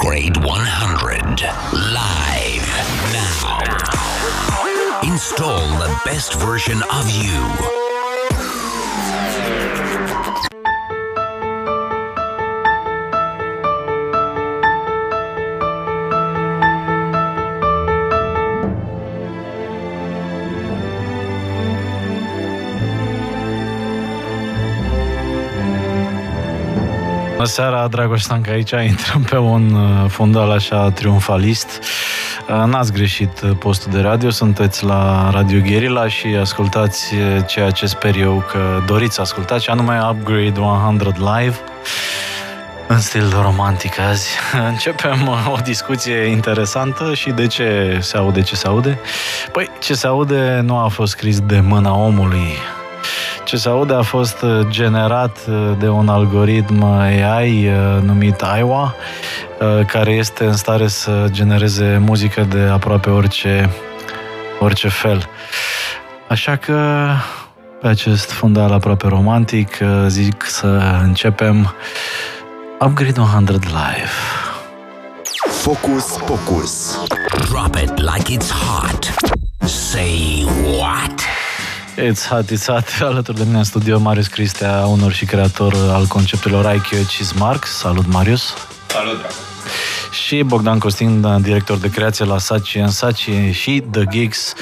Upgrade 100 live now. Install the best version of you. Bună seara, Dragoș Stanca aici, intrăm pe un uh, fundal așa triumfalist. Uh, n-ați greșit uh, postul de radio, sunteți la Radio Guerilla și ascultați ceea ce sper eu că doriți să ascultați, și anume Upgrade 100 Live în stil romantic azi. Începem o discuție interesantă și de ce se aude ce se aude. Păi, ce se aude nu a fost scris de mâna omului, ce se aude a fost uh, generat uh, de un algoritm AI uh, numit Aiwa, care este în stare să genereze muzică de aproape orice, orice fel. Așa că pe acest fundal aproape romantic zic să începem Upgrade 100 Live. Focus, focus. Drop it like it's hot. Say what? It's hot, it's hot. Alături de mine în studio Marius Cristea, unor și creator al conceptelor IQ și Smart. Salut, Marius! Salut, dragă! și Bogdan Costin, director de creație la Saci în Saci și The Gigs,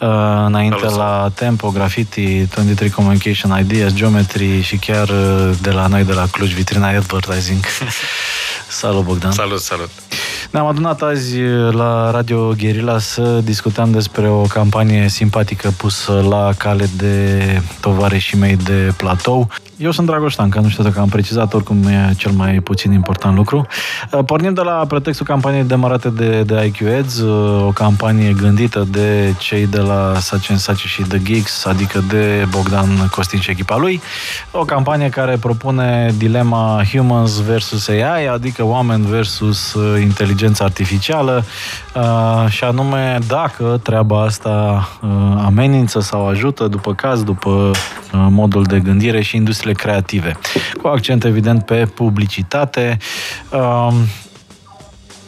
uh, înainte Salut. la Tempo, Graffiti, 23 Communication Ideas, Geometry și chiar uh, de la noi, de la Cluj, Vitrina Advertising. salut, Bogdan! Salut, salut! Ne-am adunat azi la Radio Guerilla să discutăm despre o campanie simpatică pusă la cale de tovarășii mei de platou. Eu sunt Dragoș Tanca, nu știu dacă am precizat, oricum e cel mai puțin important lucru. Uh, pornim de la pretextul campaniei demarate de, de IQ Ads, uh, o campanie gândită de cei de la Sacen Saci și The Geeks, adică de Bogdan Costin și echipa lui. O campanie care propune dilema humans versus AI, adică oameni versus uh, inteligența artificială, și anume dacă treaba asta amenință sau ajută, după caz, după modul de gândire și industria industriile creative, cu accent evident pe publicitate. Um,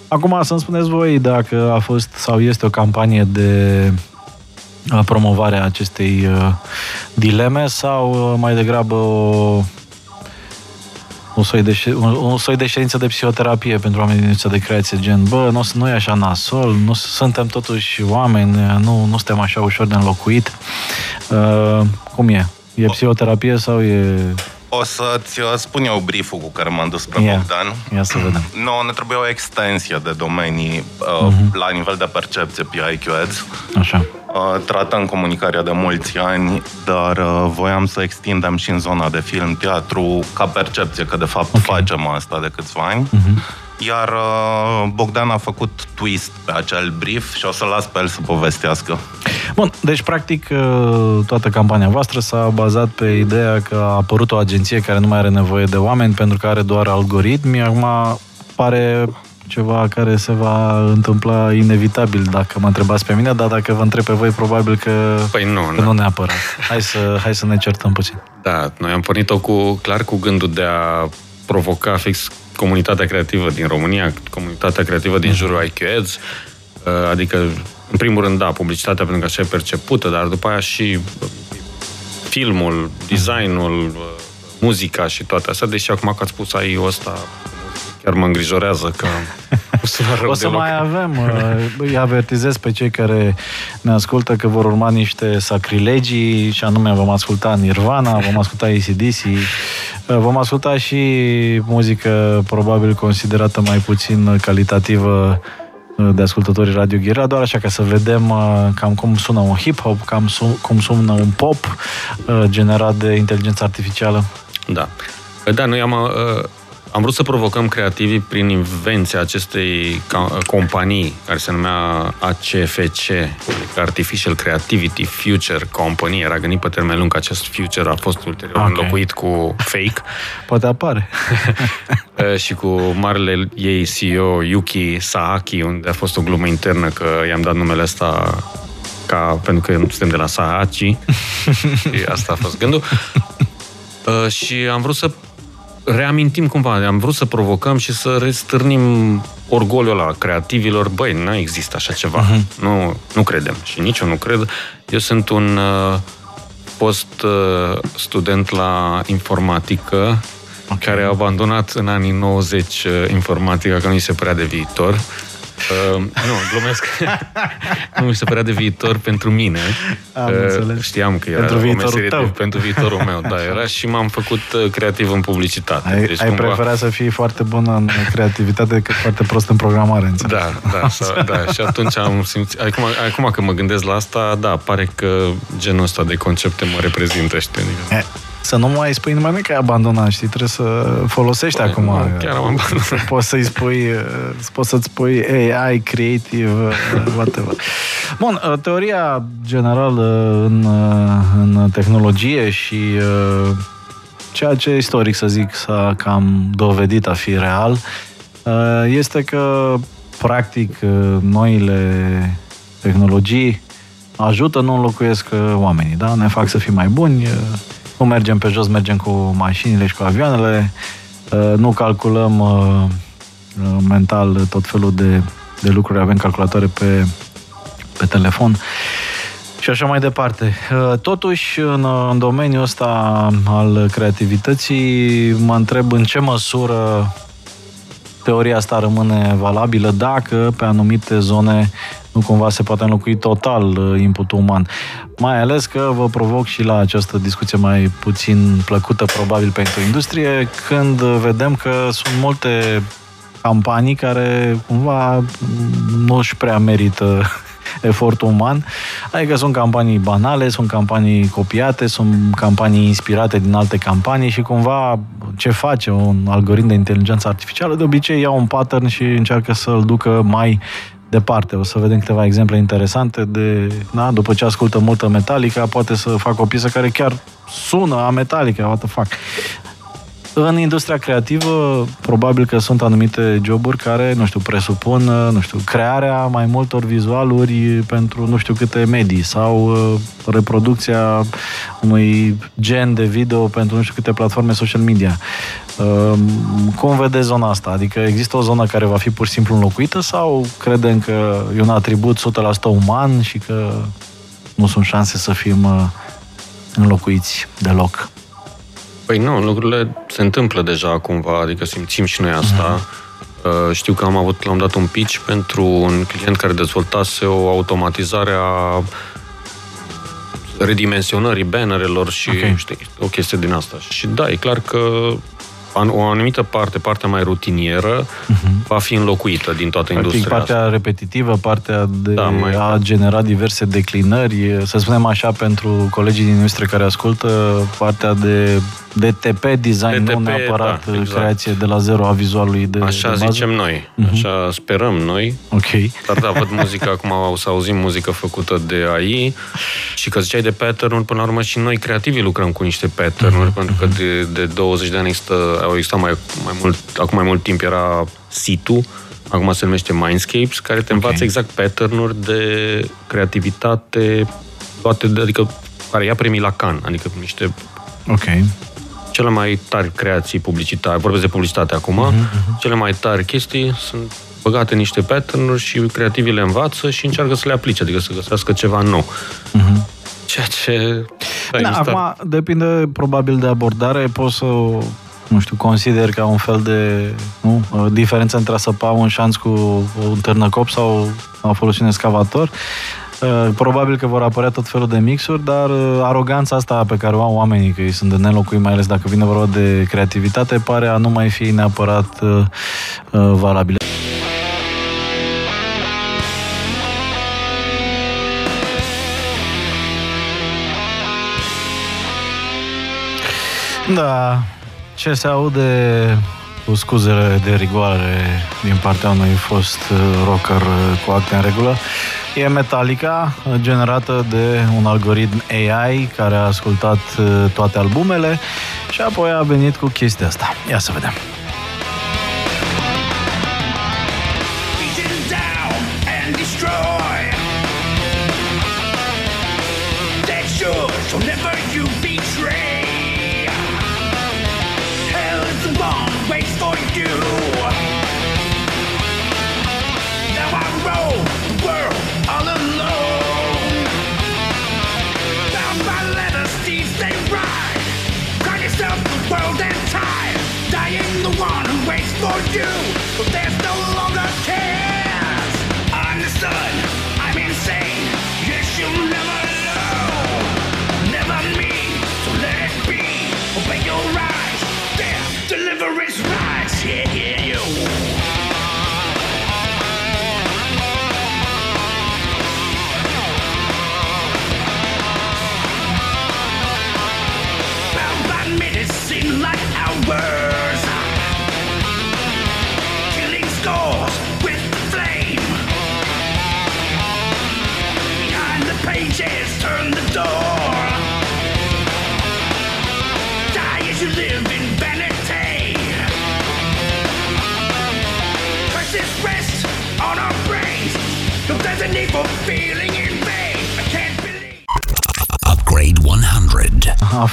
acum să-mi spuneți voi dacă a fost sau este o campanie de uh, promovare a acestei uh, dileme sau uh, mai degrabă o un soi, de, un, un soi de ședință de psihoterapie pentru oamenii din de creație, gen, bă, nu, nu e așa nasol, nu suntem totuși oameni, nu, nu suntem așa ușor de înlocuit. Uh, cum e? E psihoterapie sau e... O să-ți uh, spun eu brieful cu care m-am dus spre yeah. Bogdan. Ia să vedem. No, ne trebuie o extensie de domenii uh, uh-huh. la nivel de percepție pe IQ Ads. Așa. Uh, tratăm comunicarea de mulți ani, dar uh, voiam să extindem și în zona de film, teatru, ca percepție, că de fapt okay. facem asta de câțiva ani. Uh-huh. Iar uh, Bogdan a făcut twist pe acel brief și o să las pe el să povestească. Bun, deci practic uh, toată campania voastră s-a bazat pe ideea că a apărut o agenție care nu mai are nevoie de oameni pentru că are doar algoritmi. Acum pare ceva care se va întâmpla inevitabil dacă mă întrebați pe mine, dar dacă vă întreb pe voi, probabil că, păi nu, că nu neapărat. Hai să, hai să ne certăm puțin. Da, noi am pornit-o cu, clar cu gândul de a provoca fix comunitatea creativă din România, comunitatea creativă din jurul IQ Ads, uh, adică, în primul rând, da, publicitatea pentru că așa e percepută, dar după aia și uh, filmul, designul, uh, muzica și toate astea, deși acum că ați spus ai ăsta chiar mă îngrijorează că o să deloc. mai avem, îi avertizez pe cei care ne ascultă că vor urma niște sacrilegii și anume vom asculta Nirvana, vom asculta ACDC, vom asculta și muzică probabil considerată mai puțin calitativă de ascultătorii Radio Ghira, doar așa ca să vedem cam cum sună un hip-hop, cam cum sună un pop generat de inteligență artificială. Da. Da, noi am am vrut să provocăm creativii prin invenția acestei companii care se numea ACFC, adică Artificial Creativity Future Company. Era gândit pe termen lung, acest future a fost ulterior okay. înlocuit cu fake. Poate apare. și cu marele ei CEO, Yuki Sahaki, unde a fost o glumă internă că i-am dat numele ăsta ca, pentru că nu suntem de la Sahachi. și asta a fost gândul. Uh, și am vrut să reamintim cumva, am vrut să provocăm și să restârnim orgoliul ăla creativilor. Băi, nu există așa ceva. Uh-huh. Nu, nu credem și nici eu nu cred. Eu sunt un uh, post uh, student la informatică okay. care a abandonat în anii 90 uh, informatica, că nu mi se părea de viitor. Uh, nu, glumesc. nu mi se părea de viitor pentru mine. Am uh, Știam că era pentru viitorul tău. De, pentru viitorul meu, da, era și m-am făcut uh, creativ în publicitate. Ai, deci, ai cumva... preferat să fii foarte bun în creativitate decât foarte prost în programare, înțeleg. Da, da, sau, da, și atunci am simțit... Acum, acum că mă gândesc la asta, da, pare că genul ăsta de concepte mă reprezintă, știi? E, să nu mai spui numai că ai abandonat, știi? Trebuie să folosești Băi, acum. Nu, chiar am abandonat. Poți să-i spui, poți să-ți spui AI, creative, whatever. Bun, teoria generală în, în tehnologie și ceea ce istoric, să zic, s-a cam dovedit a fi real, este că, practic, noile tehnologii ajută, nu înlocuiesc oamenii, da? Ne fac să fim mai buni, nu mergem pe jos, mergem cu mașinile și cu avioanele, uh, nu calculăm uh, uh, mental tot felul de, de lucruri, avem calculatoare pe, pe telefon și așa mai departe. Totuși, în, în domeniul ăsta al creativității, mă întreb în ce măsură teoria asta rămâne valabilă dacă pe anumite zone nu cumva se poate înlocui total uh, inputul uman. Mai ales că vă provoc și la această discuție mai puțin plăcută probabil pentru industrie, când vedem că sunt multe campanii care cumva nu își prea merită efortul uman. Adică sunt campanii banale, sunt campanii copiate, sunt campanii inspirate din alte campanii și cumva ce face un algoritm de inteligență artificială, de obicei ia un pattern și încearcă să-l ducă mai departe. O să vedem câteva exemple interesante de, da, după ce ascultă multă Metallica, poate să facă o piesă care chiar sună a Metallica, what the fuck. În industria creativă, probabil că sunt anumite joburi care, nu știu, presupun, nu știu, crearea mai multor vizualuri pentru nu știu câte medii sau uh, reproducția unui gen de video pentru nu știu câte platforme social media. Uh, cum vedeți zona asta? Adică există o zonă care va fi pur și simplu înlocuită sau credem că e un atribut 100% uman și că nu sunt șanse să fim uh, înlocuiți deloc? Păi nu, lucrurile se întâmplă deja cumva, adică simțim și noi asta. Uh-huh. Știu că am avut, l-am dat un pitch pentru un client care dezvoltase o automatizare a redimensionării bannerelor și okay. știi, o chestie din asta. Și da, e clar că o anumită parte, partea mai rutinieră, uh-huh. va fi înlocuită din toată Practic, industria partea asta. repetitivă, partea de da, mai a genera diverse declinări, să spunem așa pentru colegii din industrie care ascultă, partea de DTP design, DTP, nu neapărat da, exact. creație de la zero a vizualului de Așa de bază. zicem noi, uh-huh. așa sperăm noi. Ok. Dar da, văd muzica, acum o să auzim muzică făcută de AI și că ziceai de pattern până la urmă și noi creativii lucrăm cu niște pattern-uri, uh-huh. pentru că de, de 20 de ani există, au existat mai, mai mult, acum mai mult timp era situ, acum se numește Mindscapes, care te învață okay. exact pattern-uri de creativitate, toate, adică care ia premii la Cannes, adică niște Ok cele mai tari creații publicitare, vorbesc de publicitate acum, uh-huh, cele mai tari chestii sunt băgate în niște pattern și creativii le învață și încearcă să le aplice, adică să găsească ceva nou. Uh-huh. Ceea ce... Da, acum depinde probabil de abordare, poți să nu știu, consider ca un fel de nu, diferență între a săpa un șanț cu un târnăcop sau a folosi un excavator. Uh, probabil că vor apărea tot felul de mixuri, dar uh, aroganța asta pe care o au oamenii, că ei sunt de nelocuit, mai ales dacă vine vorba de creativitate, pare a nu mai fi neapărat uh, uh, valabilă. Da, ce se aude cu scuzele de rigoare din partea unui fost rocker cu acte în regulă, E Metallica, generată de un algoritm AI care a ascultat uh, toate albumele și apoi a venit cu chestia asta. Ia să vedem. Upgrade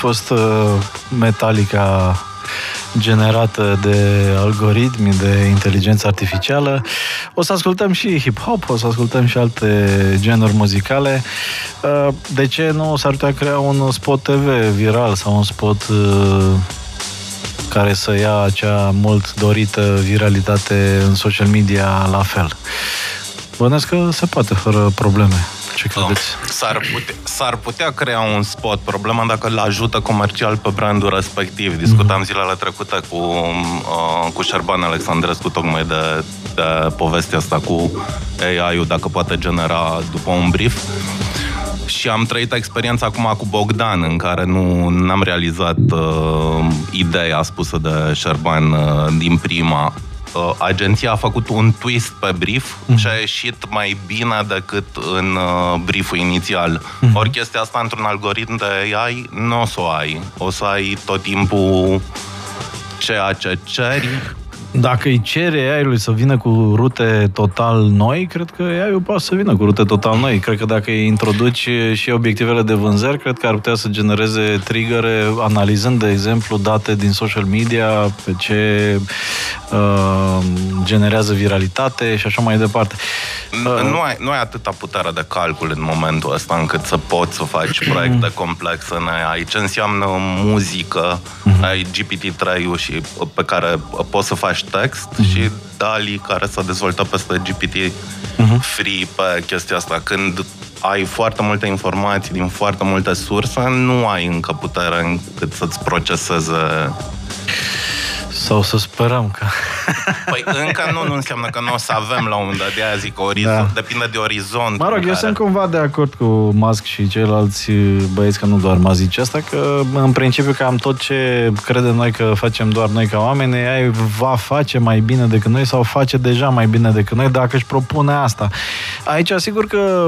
fost uh, Metallica generată de algoritmi, de inteligență artificială. O să ascultăm și hip-hop, o să ascultăm și alte genuri muzicale. Uh, de ce nu s-ar putea crea un spot TV viral sau un spot uh, care să ia acea mult dorită viralitate în social media la fel? Bănesc că se poate, fără probleme. Ce credeți? S-ar putea, s-ar putea crea un spot. Problema dacă îl ajută comercial pe brandul respectiv. Discutam mm-hmm. zilele trecute cu, uh, cu Șerban Alexandrescu tocmai de, de povestea asta cu AI-ul, dacă poate genera după un brief. Și am trăit experiența acum cu Bogdan, în care nu am realizat uh, ideea spusă de Șerban uh, din prima uh, agenția a făcut un twist pe brief mm-hmm. și a ieșit mai bine decât în uh, brieful inițial. Mm-hmm. Ori chestia asta într-un algoritm de AI nu o să o ai. O să ai tot timpul ceea ce ceri dacă îi cere AI-ului să vină cu rute total noi, cred că AI-ul poate să vină cu rute total noi. Cred că dacă îi introduci și obiectivele de vânzări, cred că ar putea să genereze triggere analizând, de exemplu, date din social media, pe ce uh, generează viralitate și așa mai departe. Uh, nu, ai, nu ai atâta putere de calcul în momentul ăsta încât să poți să faci proiecte complexe în AI. Ce înseamnă muzică, uh-huh. ai GPT-3-ul și pe care poți să faci text uh-huh. și DALI care s-a dezvoltat peste GPT uh-huh. free pe chestia asta. Când ai foarte multe informații din foarte multe surse, nu ai încă putere încât să-ți proceseze sau să sperăm că... Păi încă nu, nu înseamnă că nu o să avem la un moment dat, de aia zic, orizont, da. depinde de orizont. Mă rog, eu care... sunt cumva de acord cu Musk și ceilalți băieți, că nu doar mă zice asta, că în principiu cam tot ce credem noi că facem doar noi ca oameni, ea va face mai bine decât noi sau face deja mai bine decât noi dacă își propune asta. Aici, sigur că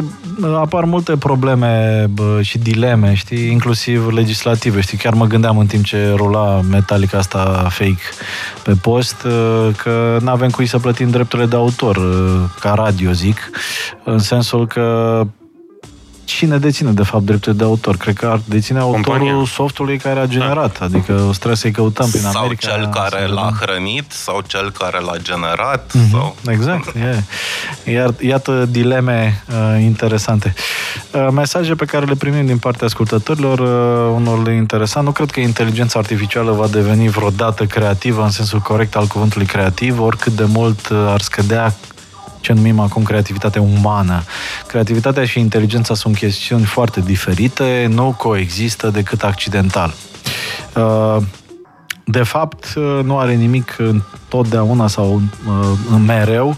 apar multe probleme bă, și dileme, știi, inclusiv legislative, știi, chiar mă gândeam în timp ce rula Metallica asta fake pe post uh, că nu avem cui să plătim drepturile de autor, uh, ca radio zic, în sensul că cine deține, de fapt, drepturile de autor? Cred că ar deține autorul Compania. softului care a generat, da. adică o trebuie să-i căutăm prin sau America. Sau cel care l-a hrănit, sau cel care l-a generat. Mm-hmm. Sau... Exact, yeah. Iar, iată dileme uh, interesante. Uh, mesaje pe care le primim din partea ascultătorilor, uh, unor interesant. Nu cred că inteligența artificială va deveni vreodată creativă în sensul corect al cuvântului creativ, oricât de mult uh, ar scădea ce numim acum creativitatea umană. Creativitatea și inteligența sunt chestiuni foarte diferite, nu coexistă decât accidental. Uh, de fapt, uh, nu are nimic întotdeauna sau uh, mereu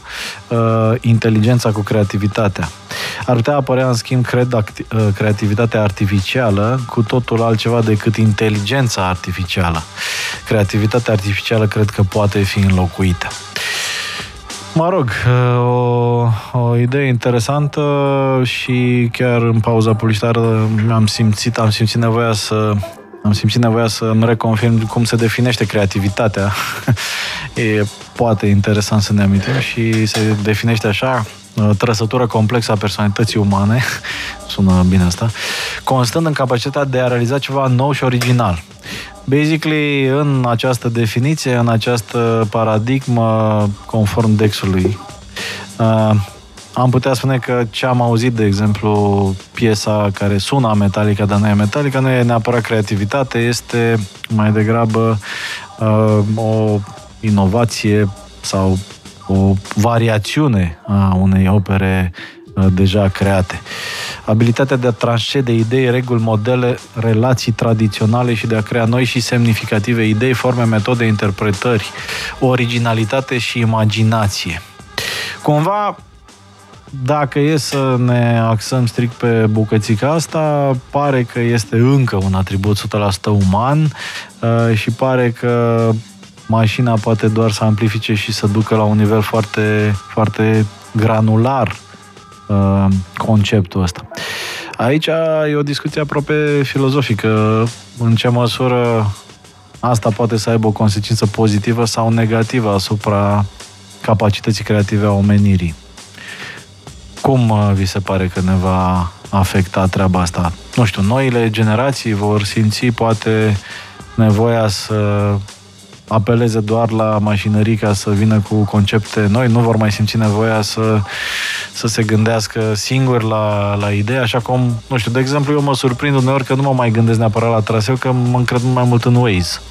inteligența cu creativitatea. Ar putea apărea, în schimb, cred, creativitatea artificială cu totul altceva decât inteligența artificială. Creativitatea artificială cred că poate fi înlocuită. Mă rog, o, o idee interesantă și chiar în pauza publicitară am simțit, am simțit nevoia să am simțit nevoia să îmi reconfirm cum se definește creativitatea. e poate interesant să ne amintim și se definește așa, trăsătură complexă a personalității umane, sună bine asta, constând în capacitatea de a realiza ceva nou și original. Basically, în această definiție, în această paradigmă, conform Dexului, uh, am putea spune că ce am auzit, de exemplu, piesa care sună Metallica, dar nu e Metallica, nu e neapărat creativitate, este mai degrabă uh, o inovație sau o variațiune a unei opere uh, deja create. Abilitatea de a transcede idei, reguli, modele, relații tradiționale și de a crea noi și semnificative idei, forme, metode, interpretări, originalitate și imaginație. Cumva, dacă e să ne axăm strict pe bucățica asta, pare că este încă un atribut 100% uman uh, și pare că mașina poate doar să amplifice și să ducă la un nivel foarte, foarte granular uh, conceptul ăsta. Aici e o discuție aproape filozofică. În ce măsură asta poate să aibă o consecință pozitivă sau negativă asupra capacității creative a omenirii. Cum uh, vi se pare că ne va afecta treaba asta? Nu știu, noile generații vor simți poate nevoia să apeleze doar la mașinării ca să vină cu concepte noi, nu vor mai simți nevoia să, să se gândească singur la, la idei, așa cum, nu știu, de exemplu, eu mă surprind uneori că nu mă mai gândesc neapărat la traseu, că mă încred mai mult în Waze.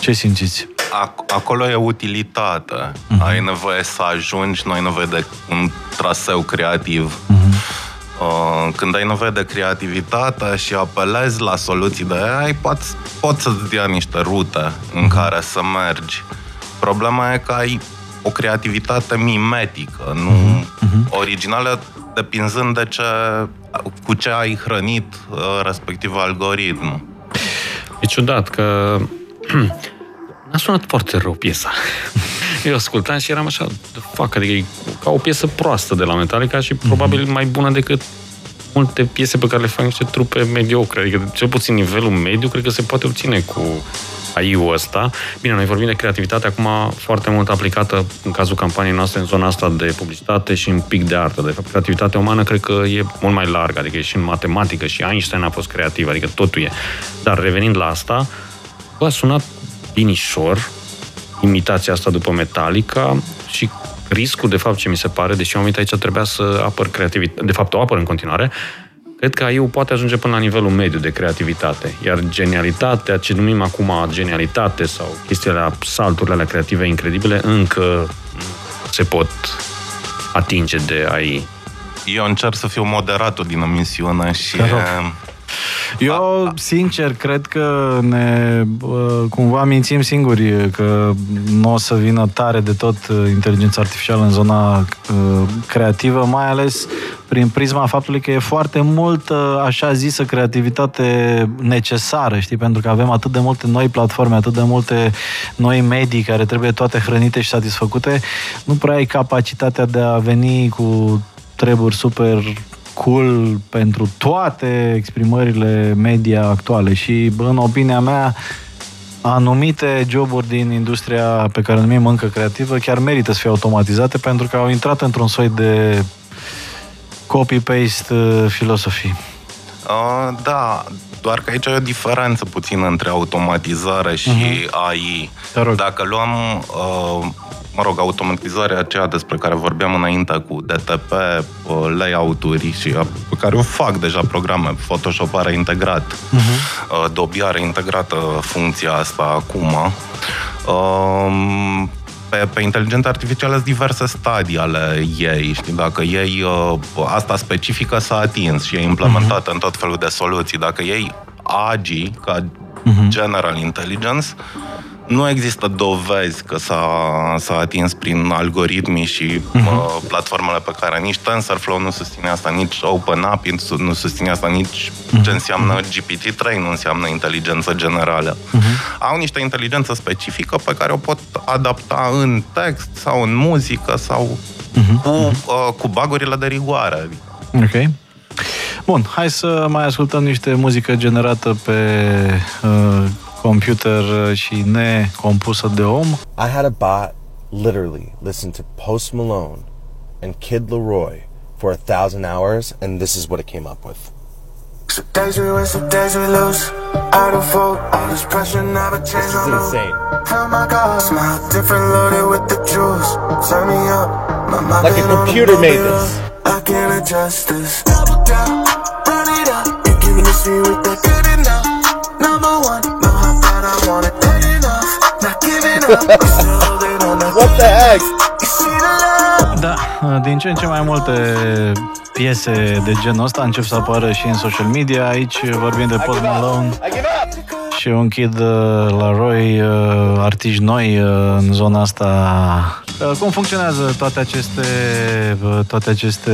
Ce simțiți? Acolo e utilitate. Uh-huh. Ai nevoie să ajungi, nu ai nevoie de un traseu creativ. Uh-huh Uh, când ai nevoie de creativitate și apelezi la soluții de AI, poți, poți să-ți dea niște rute în care să mergi. Problema e că ai o creativitate mimetică, nu uh-huh. originală, depinzând de ce, cu ce ai hrănit uh, respectiv algoritmul. E ciudat că a sunat foarte rău piesa. Eu ascultam și eram așa, de fac, adică e ca o piesă proastă de la Metallica și mm-hmm. probabil mai bună decât multe piese pe care le fac niște trupe mediocre. Adică, cel puțin nivelul mediu, cred că se poate obține cu AI-ul ăsta. Bine, noi vorbim de creativitate acum foarte mult aplicată în cazul campaniei noastre în zona asta de publicitate și un pic de artă. De fapt, creativitatea umană cred că e mult mai largă, adică e și în matematică și Einstein a fost creativ, adică totul e. Dar revenind la asta, bă, a sunat binișor, imitația asta după Metallica și riscul, de fapt, ce mi se pare, deși am aici trebuia să apăr creativitate, de fapt o apăr în continuare, cred că AI poate ajunge până la nivelul mediu de creativitate. Iar genialitatea, ce numim acum genialitate sau chestiile, salturile alea creative incredibile, încă se pot atinge de AI. Eu încerc să fiu moderatul din emisiune și eu, sincer, cred că ne cumva mințim singuri că nu o să vină tare de tot uh, inteligența artificială în zona uh, creativă, mai ales prin prisma faptului că e foarte mult așa zisă creativitate necesară, știi, pentru că avem atât de multe noi platforme, atât de multe noi medii care trebuie toate hrănite și satisfăcute, nu prea ai capacitatea de a veni cu treburi super cool pentru toate exprimările media actuale și, în opinia mea, anumite joburi din industria pe care o numim încă creativă chiar merită să fie automatizate pentru că au intrat într-un soi de copy-paste uh, filosofii. Uh, da, doar că aici e o diferență puțin între automatizare și uh-huh. AI. Dacă luăm uh, mă rog, automatizarea aceea despre care vorbeam înainte cu DTP, uh, layout-uri și uh, pe care o fac deja programe, Photoshop are integrat, uh-huh. Adobe are integrată funcția asta acum. Um, pe, pe inteligența artificială sunt diverse stadii ale ei, știi, dacă ei uh, asta specifică s-a atins și e implementată uh-huh. în tot felul de soluții, dacă ei AGI, ca uh-huh. General Intelligence, nu există dovezi că s-a, s-a atins prin algoritmii și uh-huh. uh, platformele pe care nici TensorFlow nu susține asta, nici OpenApp nu susține asta, nici uh-huh. ce înseamnă GPT-3 nu înseamnă inteligență generală. Uh-huh. Au niște inteligență specifică pe care o pot adapta în text sau în muzică sau uh-huh. cu, uh, cu bagurile de rigoare. Ok. Bun, hai să mai ascultăm niște muzică generată pe uh, computer și necompusă de om. I had a bot literally listen to Post Malone and Kid Leroy for a thousand hours, and this is what it came up with. Some days we win, some days we lose. Out of vote, all this pressure never change. This is insane. Oh my God, smile different, loaded with the juice. Turn me up, my like a computer made this. I can't adjust this. Double down, run it up. You're giving this me with that good enough. Number What the heck? Da, din ce în ce mai multe piese de genul ăsta încep să apară și în social media. Aici vorbim de Post Malone și un kid uh, la Roy, uh, artiști noi uh, în zona asta. Cum funcționează toate aceste, toate aceste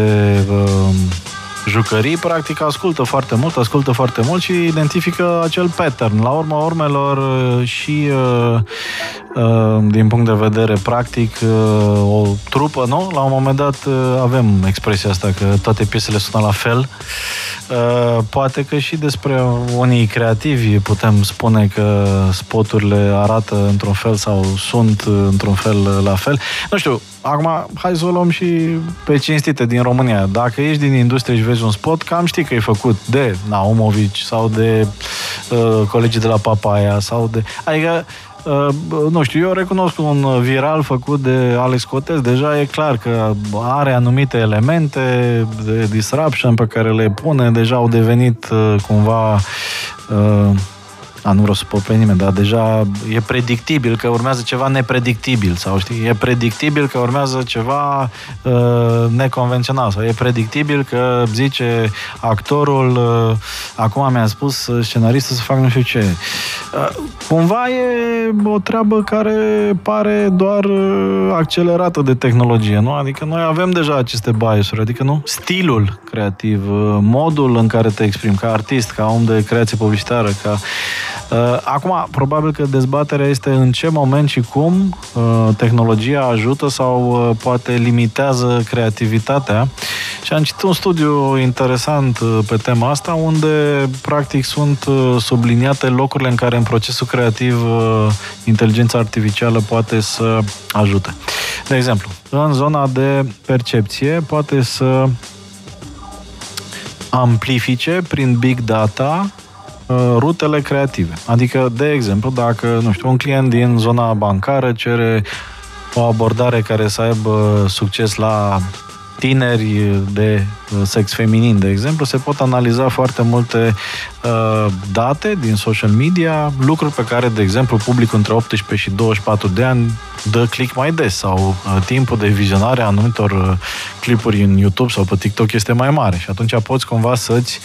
jucării, practic ascultă foarte mult, ascultă foarte mult și identifică acel pattern. La urma urmelor și din punct de vedere practic o trupă, nu? La un moment dat avem expresia asta că toate piesele sună la fel. Poate că și despre unii creativi putem spune că spoturile arată într-un fel sau sunt într-un fel la fel. Nu știu, Acum, hai să o luăm și pe cinstite din România. Dacă ești din industrie și vezi un spot, cam știi că e făcut de Naumovici sau de uh, colegii de la Papaya sau de... Adică, uh, nu știu, eu recunosc un viral făcut de Alex Cotes, deja e clar că are anumite elemente de disruption pe care le pune, deja au devenit uh, cumva uh, a, nu vreau să pot pe nimeni, dar deja e predictibil că urmează ceva nepredictibil sau știi, e predictibil că urmează ceva uh, neconvențional sau e predictibil că zice actorul uh, acum mi-a spus scenaristul să fac nu știu ce. Uh, cumva e o treabă care pare doar uh, accelerată de tehnologie, nu? Adică noi avem deja aceste biasuri, adică nu? Stilul creativ, uh, modul în care te exprimi ca artist, ca om de creație publicitară, ca Uh, acum, probabil că dezbaterea este în ce moment și cum uh, tehnologia ajută sau uh, poate limitează creativitatea. Și am citit un studiu interesant pe tema asta, unde practic sunt subliniate locurile în care în procesul creativ inteligența artificială poate să ajute. De exemplu, în zona de percepție poate să amplifice prin big data Uh, rutele creative. Adică, de exemplu, dacă, nu știu, un client din zona bancară cere o abordare care să aibă succes la tineri de uh, sex feminin, de exemplu, se pot analiza foarte multe uh, date din social media, lucruri pe care, de exemplu, publicul între 18 și 24 de ani dă click mai des sau uh, timpul de vizionare a anumitor uh, clipuri în YouTube sau pe TikTok este mai mare și atunci poți cumva să-ți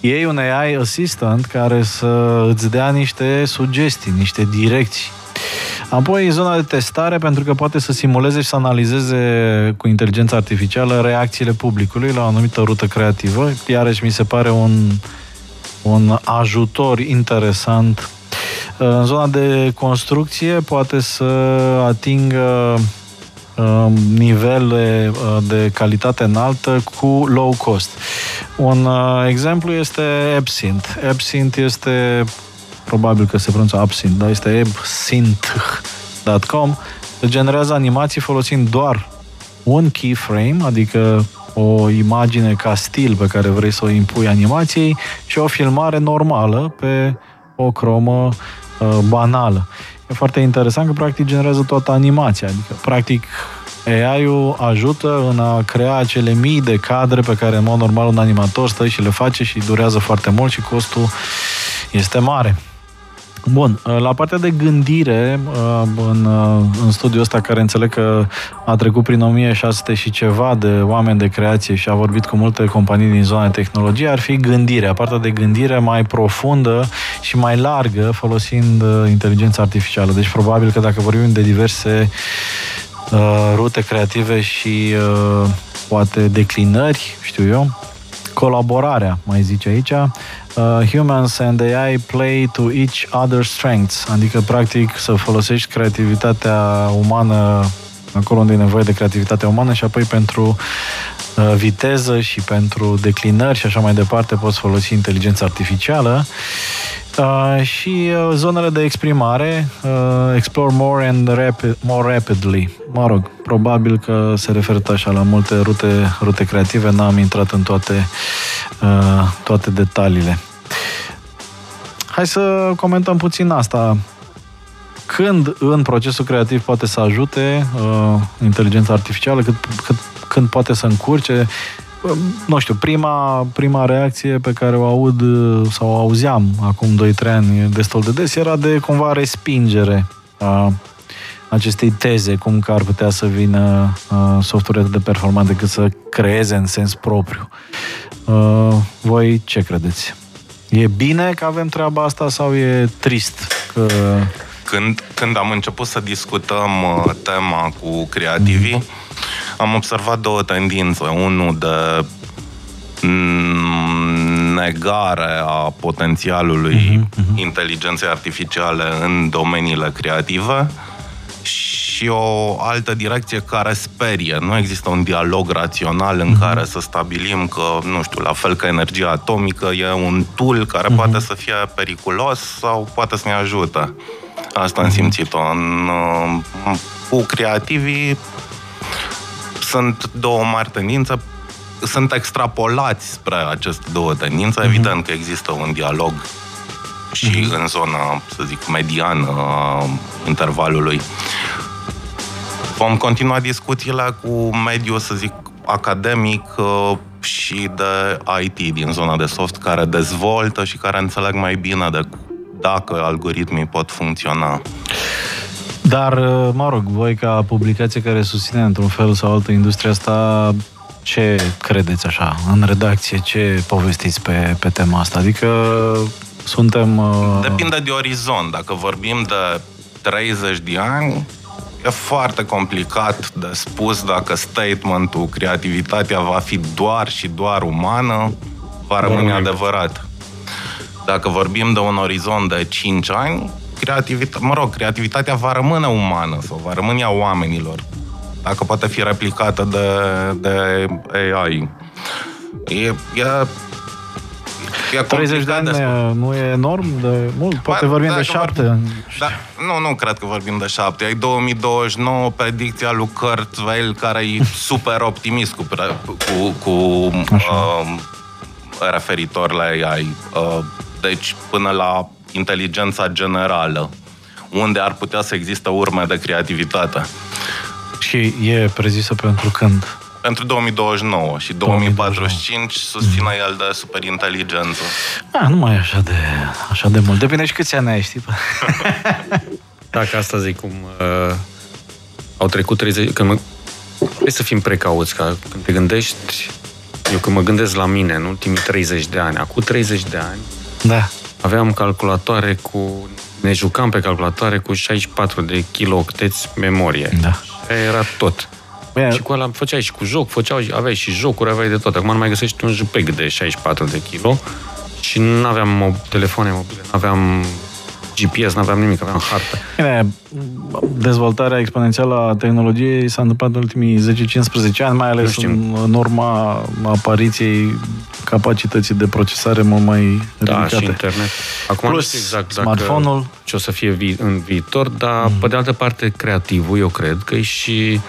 iei un AI assistant care să îți dea niște sugestii, niște direcții. Apoi zona de testare, pentru că poate să simuleze și să analizeze cu inteligența artificială reacțiile publicului la o anumită rută creativă. Iarăși mi se pare un, un ajutor interesant. În zona de construcție poate să atingă Um, nivele uh, de calitate înaltă cu low cost. Un uh, exemplu este Absinthe. Absinthe este, probabil că se pronunță Absinthe, dar este absinthe.com, generează animații folosind doar un keyframe, adică o imagine ca stil pe care vrei să o impui animației și o filmare normală pe o cromă uh, banală. E foarte interesant că practic generează toată animația, adică practic AI-ul ajută în a crea acele mii de cadre pe care în mod normal un animator stă și le face și durează foarte mult și costul este mare. Bun, la partea de gândire, în, în studiul ăsta care înțeleg că a trecut prin 1600 și ceva de oameni de creație și a vorbit cu multe companii din zona de tehnologie, ar fi gândirea, partea de gândire mai profundă și mai largă folosind uh, inteligența artificială. Deci probabil că dacă vorbim de diverse uh, rute creative și uh, poate declinări, știu eu, colaborarea, mai zice aici, uh, humans and AI play to each other's strengths, adică practic să folosești creativitatea umană acolo unde e nevoie de creativitate umană și apoi pentru uh, viteză și pentru declinări și așa mai departe poți folosi inteligența artificială. Uh, și uh, zonele de exprimare, uh, explore more and rapid, more rapidly. Mă rog, probabil că se referă așa la multe rute, rute creative, n-am intrat în toate, uh, toate detaliile. Hai să comentăm puțin asta când în procesul creativ poate să ajute uh, inteligența artificială, cât, cât, când poate să încurce. Uh, nu știu, prima, prima reacție pe care o aud uh, sau o auzeam acum 2-3 ani destul de des era de cumva respingere a acestei teze, cum că ar putea să vină uh, software de performant decât să creeze în sens propriu. Uh, voi ce credeți? E bine că avem treaba asta sau e trist că... Când, când am început să discutăm uh, tema cu creativii, mm. am observat două tendințe. Unul de negare a potențialului mm-hmm. inteligenței artificiale în domeniile creative și o altă direcție care sperie. Nu există un dialog rațional în mm-hmm. care să stabilim că, nu știu, la fel ca energia atomică, e un tool care mm-hmm. poate să fie periculos sau poate să ne ajute. Asta am mhm. simțit-o. În, cu creativii sunt două mari tendințe sunt extrapolați spre aceste două tendințe. Mm-hmm. Evident că există un dialog și mm-hmm. în zona, să zic, mediană a intervalului. Vom continua discuțiile cu mediul, să zic, academic uh, și de IT din zona de soft care dezvoltă și care înțeleg mai bine de dacă algoritmii pot funcționa. Dar, uh, mă rog, voi ca publicație care susține într-un fel sau altă industria asta, ce credeți așa, în redacție, ce povestiți pe, pe tema asta? Adică suntem... Uh... Depinde de orizont. Dacă vorbim de 30 de ani, e foarte complicat de spus dacă statementul creativitatea va fi doar și doar umană, va rămâne adevărat. Dacă vorbim de un orizont de 5 ani, creativitatea, mă rog, creativitatea va rămâne umană sau va rămâne a oamenilor dacă poate fi replicată de, de AI. E, e E 30 de ani de nu e enorm de mult? Poate ba, vorbim de șapte vorbim, da, Nu, nu cred că vorbim de șapte. Ai 2029 predicția lui Kurt Weil, care e super optimist cu, cu, cu uh, referitor la AI. Uh, deci, până la inteligența generală, unde ar putea să existe urme de creativitate. Și e prezisă pentru când? Pentru 2029 și 2045 susține mm. el de superinteligență. A, nu mai e așa de, așa de mult. Depinde și câți ani ai, știi? Dacă asta zic cum uh, au trecut 30... Când mă, trebuie să fim precauți, ca când te gândești... Eu când mă gândesc la mine în ultimii 30 de ani, acum 30 de ani, da. aveam calculatoare cu... Ne jucam pe calculatoare cu 64 de kilocteți memorie. Da. Era tot. Bine. Și cu ăla făceai și cu joc, făceau, aveai și jocuri, aveai de tot. Acum nu mai găsești un JPEG de 64 de kilo și nu aveam mo- telefoane mobile, nu aveam GPS, nu aveam nimic, aveam hartă. Bine, dezvoltarea exponențială a tehnologiei s-a întâmplat în ultimii 10-15 ani, mai ales în urma apariției capacității de procesare mult mai da, ridicate. și internet. Acum Plus, nu știu exact smartphone-ul. ce o să fie vi- în viitor, dar mm. pe de altă parte creativul, eu cred că e și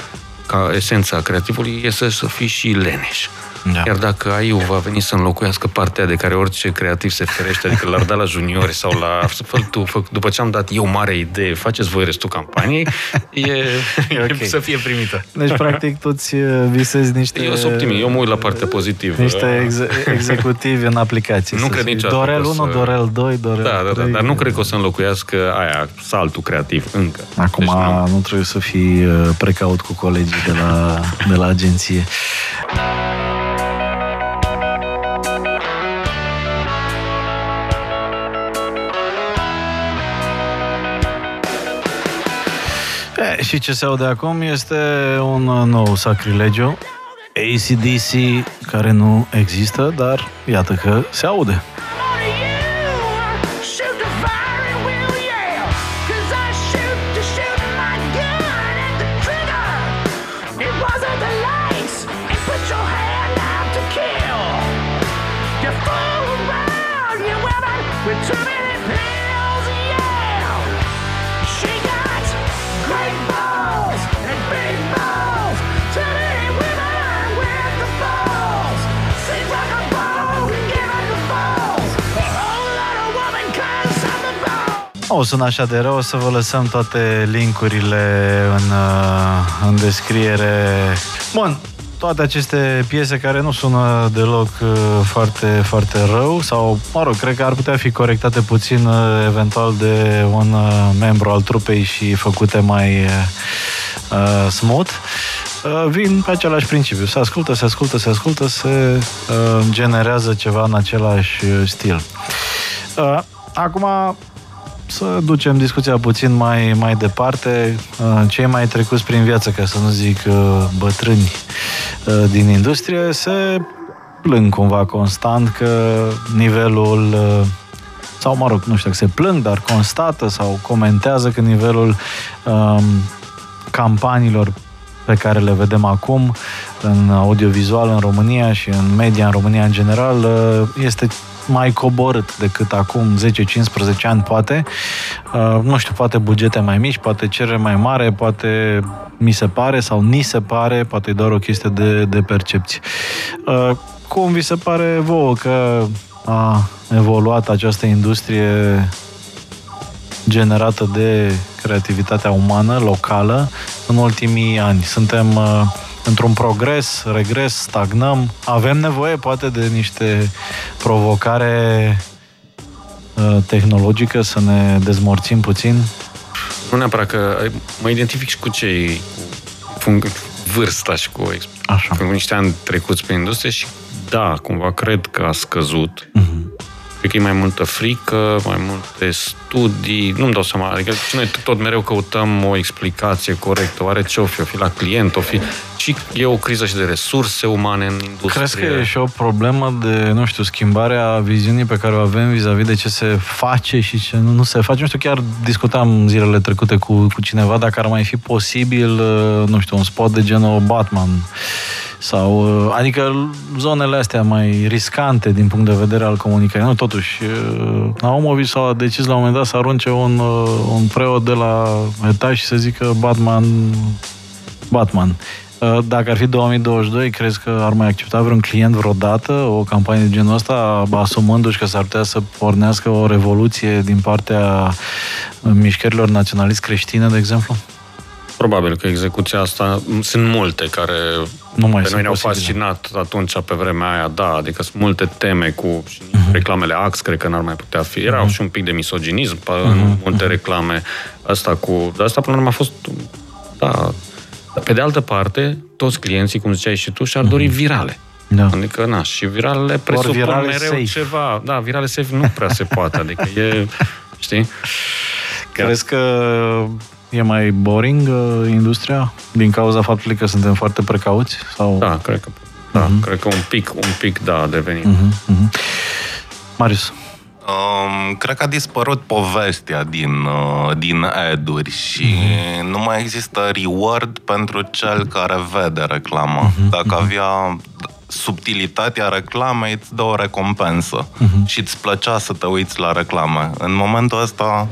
ca esența creativului este să fii și leneș. Da. Chiar dacă AI va veni să înlocuiască partea de care orice creativ se ferește, adică l-ar da la juniori sau la... Fă, tu, fă, după ce am dat eu mare idee, faceți voi restul campaniei, e, e okay. să fie primită. Deci, practic, tu ți uh, visezi niște... Eu sunt optimist, eu mă uit la partea pozitivă. Niște ex- executivi în aplicație. Nu cred niciodată Dorel 1, să... Dorel 2, Dorel da, da, 3. Da, dar nu cred că o să înlocuiască aia, saltul creativ, încă. Acum deci, nu. nu trebuie să fii uh, precaut cu colegii de la, de la agenție. E, și ce se aude acum este un nou sacrilegiu. ACDC, care nu există, dar iată că se aude. O sună așa de rău, o să vă lăsăm toate linkurile în, uh, în descriere. Bun, toate aceste piese care nu sună deloc uh, foarte, foarte rău sau, mă rog, cred că ar putea fi corectate puțin uh, eventual de un uh, membru al trupei și făcute mai uh, smooth. Uh, vin pe același principiu. Se ascultă, se ascultă, se ascultă, se uh, generează ceva în același stil. Uh, acum, să ducem discuția puțin mai, mai departe. Uh, cei mai trecuți prin viață, ca să nu zic uh, bătrâni uh, din industrie, se plâng cumva constant că nivelul sau mă rog, nu știu dacă se plâng, dar constată sau comentează că nivelul um, campaniilor pe care le vedem acum în audiovizual în România și în media în România în general este mai coborât decât acum 10-15 ani, poate. Uh, nu știu, poate bugete mai mici, poate cerere mai mare, poate mi se pare sau ni se pare, poate e doar o chestie de, de percepție. Uh, cum vi se pare vouă că a evoluat această industrie generată de creativitatea umană, locală, în ultimii ani? Suntem uh, într-un progres, regres, stagnăm. Avem nevoie, poate, de niște provocare uh, tehnologică să ne dezmorțim puțin? Nu neapărat că mă identific și cu cei cu vârsta și cu, Așa. cu niște ani trecuți pe industrie și da, cumva cred că a scăzut. Uh-huh. Cred că e mai multă frică, mai multe studii, nu-mi dau seama, adică noi tot mereu căutăm o explicație corectă, oare ce o fi, o fi la client, o fi... Și e o criză și de resurse umane în industrie. Crezi că e și o problemă de, nu știu, schimbarea viziunii pe care o avem vis-a-vis de ce se face și ce nu, nu se face? Nu știu, chiar discutam zilele trecute cu, cu cineva dacă ar mai fi posibil, nu știu, un spot de genul Batman sau, uh, adică zonele astea mai riscante din punct de vedere al comunicării. Nu, totuși, uh, Naumovic s-a decis la un moment dat să arunce un, uh, un preot de la etaj și să zică Batman, Batman. Dacă ar fi 2022, crezi că ar mai accepta vreun client vreodată o campanie de genul ăsta, asumându-și că s-ar putea să pornească o revoluție din partea mișcărilor naționalist creștine, de exemplu? Probabil că execuția asta, sunt multe care nu mai pe noi ne-au posibile. fascinat atunci, pe vremea aia, da, adică sunt multe teme cu uh-huh. reclamele Ax, cred că n-ar mai putea fi. Erau uh-huh. și un pic de misoginism uh-huh. în multe reclame. Asta cu... Asta până la urmă a fost... Da. Pe de altă parte, toți clienții, cum ziceai și tu, și-ar uh-huh. dori virale. Da. Adică, na, și viralele presupun virale mereu safe. ceva. Da, virale safe nu prea se poate, adică e, știi? Crezi că E mai boring uh, industria din cauza faptului că suntem foarte precauți? Sau... Da, cred că, da, uh-huh. cred că un pic, un pic, da, a devenit. Uh-huh, uh-huh. Marius? Um, cred că a dispărut povestea din, uh, din ad-uri și uh-huh. nu mai există reward pentru cel care vede reclama. Uh-huh. Dacă avea subtilitatea reclamei, îți dă o recompensă uh-huh. și îți plăcea să te uiți la reclame. În momentul ăsta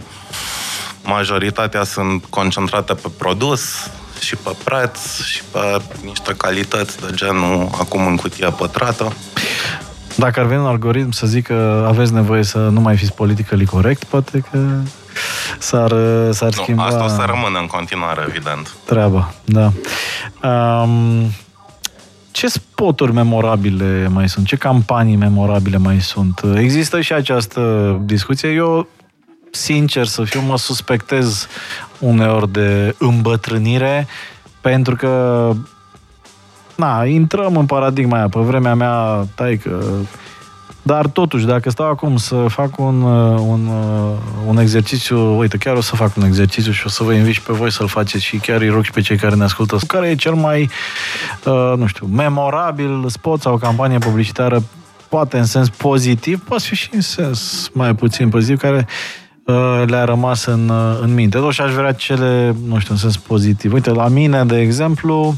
majoritatea sunt concentrate pe produs și pe preț și pe niște calități de genul acum în cutia pătrată. Dacă ar veni un algoritm să zică aveți nevoie să nu mai fiți politically corect, poate că s-ar, s-ar nu, schimba... asta o să rămână în continuare, evident. Treaba, da. Um, ce spoturi memorabile mai sunt? Ce campanii memorabile mai sunt? Există și această discuție. Eu sincer să fiu, mă suspectez uneori de îmbătrânire, pentru că na, intrăm în paradigma aia. Pe vremea mea, tai că dar totuși, dacă stau acum să fac un, un, un exercițiu, uite, chiar o să fac un exercițiu și o să vă invit și pe voi să-l faceți și chiar îi rog și pe cei care ne ascultă. Care e cel mai, uh, nu știu, memorabil spot sau campanie publicitară, poate în sens pozitiv, poate fi și în sens mai puțin pozitiv, care Uh, le-a rămas în, uh, în minte. Totuși aș vrea cele, nu știu, în sens pozitiv. Uite, la mine, de exemplu,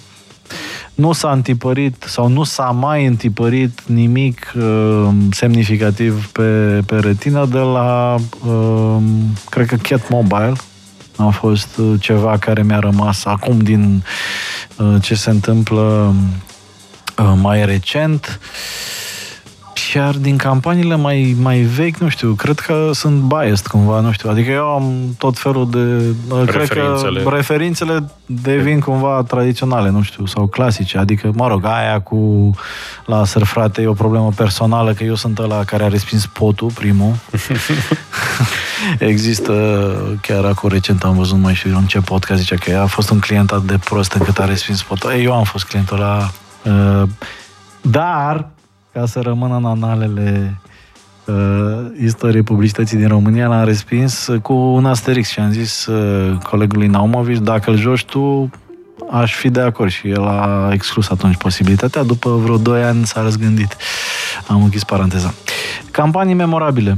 nu s-a întipărit sau nu s-a mai întipărit nimic uh, semnificativ pe, pe retină de la, uh, cred că Cat Mobile a fost uh, ceva care mi-a rămas acum din uh, ce se întâmplă uh, mai recent. Iar din campaniile mai, mai vechi, nu știu, cred că sunt biased cumva, nu știu. Adică eu am tot felul de... Cred că referințele devin cumva tradiționale, nu știu, sau clasice. Adică, mă rog, aia cu la frate e o problemă personală, că eu sunt ăla care a respins potul, primul. Există, chiar acum recent am văzut, mai știu în ce podcast zicea că a fost un client atât de prost încât a respins potul. Eu am fost clientul la... Uh, dar ca să rămână în analele uh, istoriei publicității din România, l-am respins cu un asterix și am zis uh, colegului Naumovici, dacă îl joci tu, aș fi de acord și el a exclus atunci posibilitatea. După vreo 2 ani s-a răzgândit. Am închis paranteza. Campanii memorabile.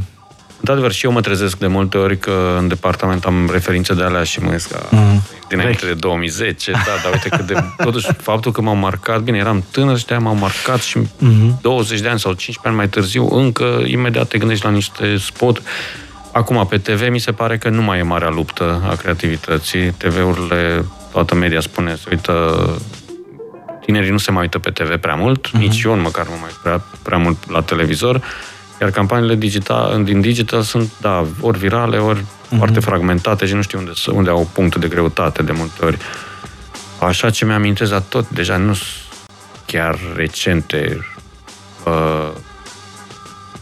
Într-adevăr, și eu mă trezesc de multe ori că în departament am referințe de alea și mă zic că mm. dinainte de 2010, da, dar uite că de, totuși faptul că m-au marcat, bine, eram tânăr și de m-au marcat și mm-hmm. 20 de ani sau 15 ani mai târziu, încă imediat te gândești la niște spot. Acum, pe TV, mi se pare că nu mai e marea luptă a creativității. TV-urile, toată media spune, se uită tinerii nu se mai uită pe TV prea mult, mm-hmm. nici eu măcar nu mai prea, prea mult la televizor. Iar campaniile digital, din digital sunt, da, ori virale, ori uh-huh. foarte fragmentate și nu știu unde, unde au punctul de greutate de multe ori. Așa ce mi-amintesc, dar tot deja nu sunt chiar recente. Uh,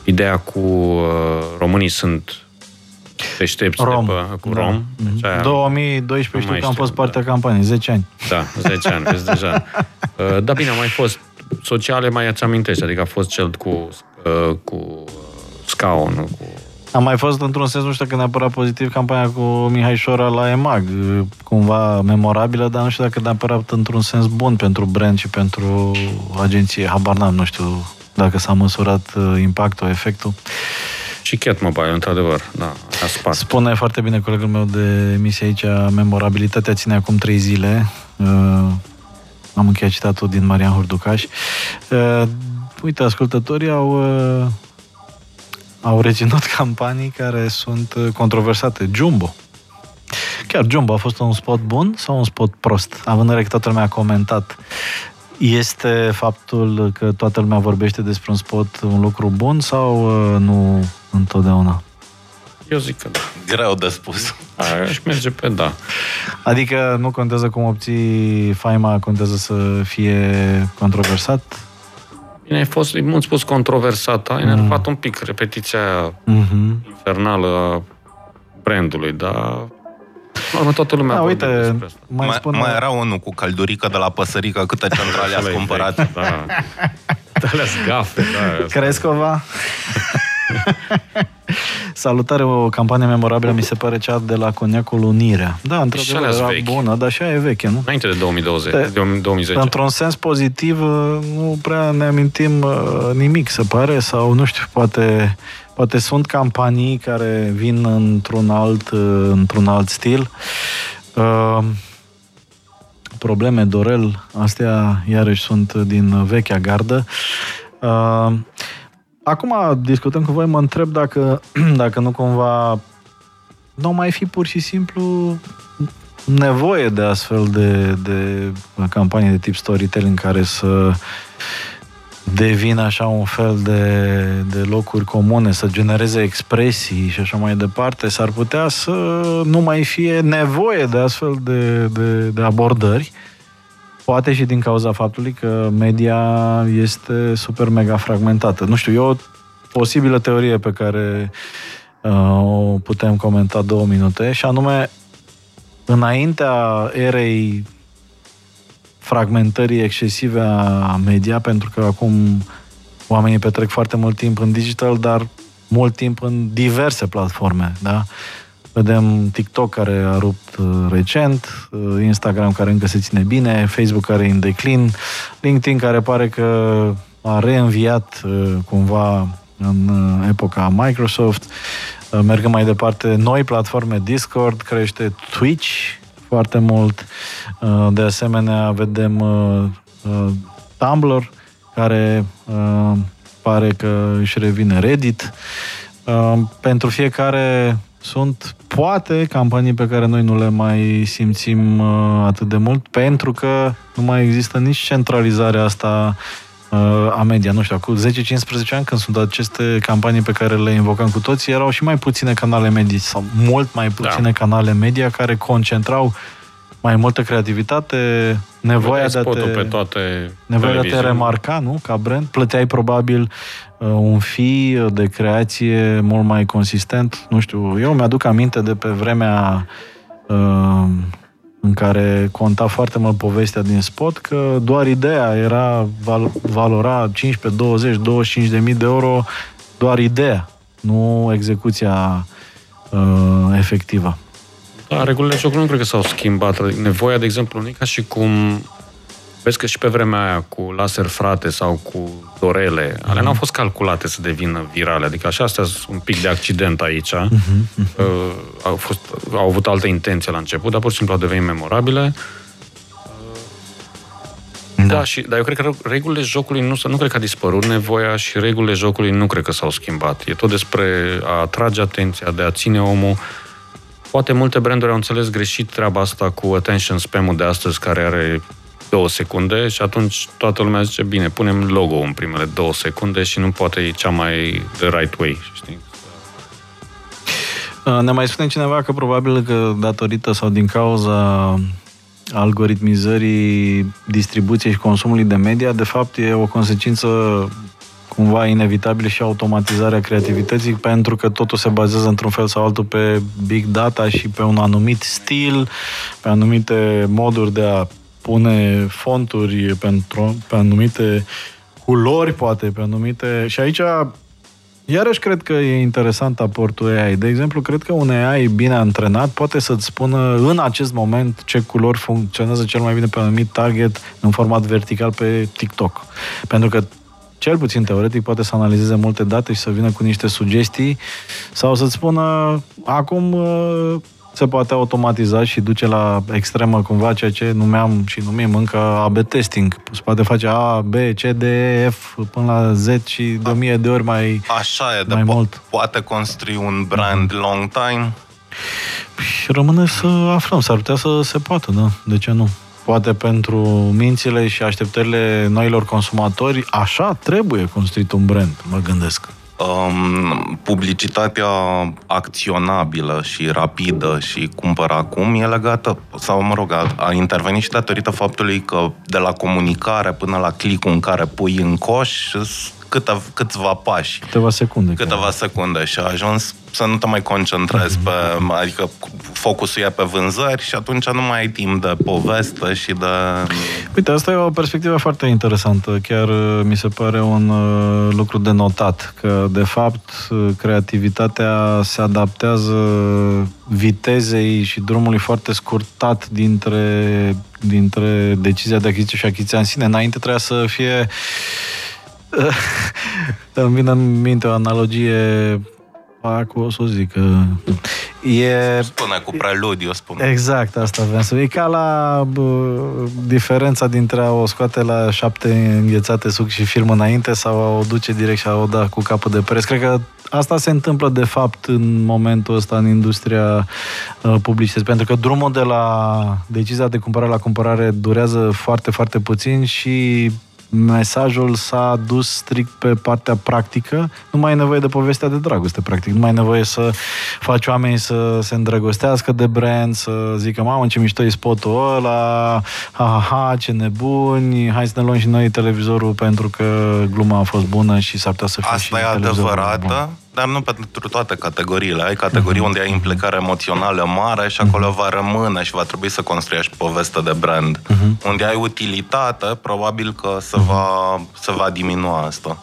ideea cu uh, românii sunt deștepți rom. de pe, cu da. rom. Deci aia, 2012 știu că am fost partea da. campaniei, 10 ani. Da, 10 ani, vezi deja. Uh, da, bine, au mai fost sociale, mai ați amintești, adică a fost cel cu Uh, cu scaunul. Cu... Am mai fost într-un sens, nu știu că neapărat pozitiv, campania cu Mihai Șora la EMAG, cumva memorabilă, dar nu știu dacă neapărat într-un sens bun pentru brand și pentru agenție. Habar n-am, nu știu dacă s-a măsurat uh, impactul, efectul. Și Cat Mobile, într-adevăr, da, a spart. Spune foarte bine colegul meu de emisie aici, memorabilitatea ține acum trei zile. Uh, am încheiat citatul din Marian Hurducaș. Uh, uite, ascultătorii au, uh, au reținut campanii care sunt uh, controversate. Jumbo. Chiar Jumbo a fost un spot bun sau un spot prost? Având în vedere că toată lumea a comentat este faptul că toată lumea vorbește despre un spot un lucru bun sau uh, nu întotdeauna? Eu zic că da. Greu de spus. Aș merge pe da. Adică nu contează cum obții faima, contează să fie controversat? Bine, a fost, e mult spus, controversat. A enervat mm. un pic repetiția mm-hmm. infernală a brandului, dar Urmă, toată lumea da, uite, mai, mai, spune... mai era unul cu caldurică de la păsărică, câte centrale ați cumpărat? Vechi, da. alea gafe, da. Crescova? Salutare, o campanie memorabilă mi se pare cea de la Coniacul Unirea. Da, într-adevăr, era vechi. bună, dar și aia e veche, nu? Înainte de 2020, de, 2010. Într-un sens pozitiv, nu prea ne amintim uh, nimic, se pare, sau nu știu, poate, poate sunt campanii care vin într-un alt, uh, într-un alt stil. Uh, probleme, Dorel, astea iarăși sunt din vechea gardă. Uh, Acum discutăm cu voi, mă întreb dacă, dacă nu cumva nu mai fi pur și simplu nevoie de astfel de, de campanii de tip storytelling care să devină așa un fel de, de locuri comune, să genereze expresii și așa mai departe, s-ar putea să nu mai fie nevoie de astfel de, de, de abordări Poate și din cauza faptului că media este super mega fragmentată. Nu știu, e o posibilă teorie pe care uh, o putem comenta două minute și anume înaintea erei fragmentării excesive a media, pentru că acum oamenii petrec foarte mult timp în digital, dar mult timp în diverse platforme, da? Vedem TikTok care a rupt uh, recent, uh, Instagram care încă se ține bine, Facebook care e în declin, LinkedIn care pare că a reînviat uh, cumva în epoca Microsoft. Mergând mai departe, noi platforme, Discord crește, Twitch foarte mult. De asemenea, vedem Tumblr, care pare că își revine Reddit. Pentru fiecare sunt poate campanii pe care noi nu le mai simțim uh, atât de mult, pentru că nu mai există nici centralizarea asta a media, nu știu, cu 10-15 ani când sunt aceste campanii pe care le invocăm cu toții, erau și mai puține canale medii sau mult mai puține da. canale media care concentrau mai multă creativitate, nevoia de a te, pe toate nevoia de a te remarca, nu? Ca brand. Plăteai probabil uh, un fee de creație mult mai consistent. Nu știu, eu mi-aduc aminte de pe vremea uh, în care conta foarte mult povestea din spot, că doar ideea era val- valora 15, 20, 25 de mii de euro, doar ideea, nu execuția uh, efectivă. Da, regulile jocului nu cred că s-au schimbat. Nevoia, de exemplu, nu e ca și cum Vezi că și pe vremea aia cu laser frate sau cu dorele, uh-huh. alea n-au fost calculate să devină virale. Adică așa, astea sunt un pic de accident aici. Uh-huh. Uh, au, fost, au avut altă intenție la început, dar pur și simplu au devenit memorabile. Uh, da. da, și, dar eu cred că regulile jocului nu, nu cred că a dispărut nevoia și regulile jocului nu cred că s-au schimbat. E tot despre a atrage atenția, de a ține omul Poate multe branduri au înțeles greșit treaba asta cu attention spam-ul de astăzi, care are două secunde și atunci toată lumea zice, bine, punem logo în primele două secunde și nu poate e cea mai the right way, știi? Uh, ne mai spune cineva că probabil că datorită sau din cauza algoritmizării distribuției și consumului de media, de fapt e o consecință cumva inevitabil și automatizarea creativității pentru că totul se bazează într-un fel sau altul pe big data și pe un anumit stil, pe anumite moduri de a pune fonturi pentru, pe anumite culori, poate, pe anumite... Și aici, iarăși cred că e interesant aportul AI. De exemplu, cred că un AI bine antrenat poate să-ți spună în acest moment ce culori funcționează cel mai bine pe un anumit target în format vertical pe TikTok. Pentru că cel puțin teoretic, poate să analizeze multe date și să vină cu niște sugestii sau să-ți spună acum se poate automatiza și duce la extremă cumva ceea ce numeam și numim încă AB testing. Se poate face A, B, C, D, E, F până la Z și de o mie de ori mai Așa e, mai de mult. Po- poate construi un brand long time? Și rămâne să aflăm, s-ar putea să se poată, da? De ce nu? Poate pentru mințile și așteptările noilor consumatori, așa trebuie construit un brand, mă gândesc um, publicitatea acționabilă și rapidă și cumpăr acum e legată, sau mă rog, a, a intervenit și datorită faptului că de la comunicare până la clicul în care pui în coș câte, câțiva pași. Câteva secunde. Câteva chiar. secunde și a ajuns să nu te mai concentrezi mm-hmm. pe, adică focusul e pe vânzări și atunci nu mai ai timp de poveste și de... Uite, asta e o perspectivă foarte interesantă. Chiar uh, mi se pare un uh, lucru de notat, că de fapt uh, creativitatea se adaptează vitezei și drumului foarte scurtat dintre, dintre decizia de achiziție și achiziția în sine. Înainte trebuia să fie îmi vine în minte o analogie Acum o să zic că e... Spune cu preludiu, spune. Exact, asta vreau să E ca la bă, diferența dintre a o scoate la șapte înghețate suc și film înainte sau a o duce direct și a o da cu capul de preț. Cred că asta se întâmplă de fapt în momentul ăsta în industria uh, publicității, pentru că drumul de la decizia de cumpărare la cumpărare durează foarte, foarte puțin și mesajul s-a dus strict pe partea practică, nu mai e nevoie de povestea de dragoste, practic. Nu mai e nevoie să faci oamenii să se îndrăgostească de brand, să zică, mamă, ce mișto e spotul ăla, ha, ha, ha, ce nebuni, hai să ne luăm și noi televizorul pentru că gluma a fost bună și s-ar putea să fie Asta și e adevărată, dar nu pentru toate categoriile. Ai categorii uh-huh. unde ai implicare emoțională mare și acolo uh-huh. va rămâne și va trebui să construiești poveste de brand. Uh-huh. Unde ai utilitate, probabil că se, uh-huh. va, se va diminua asta.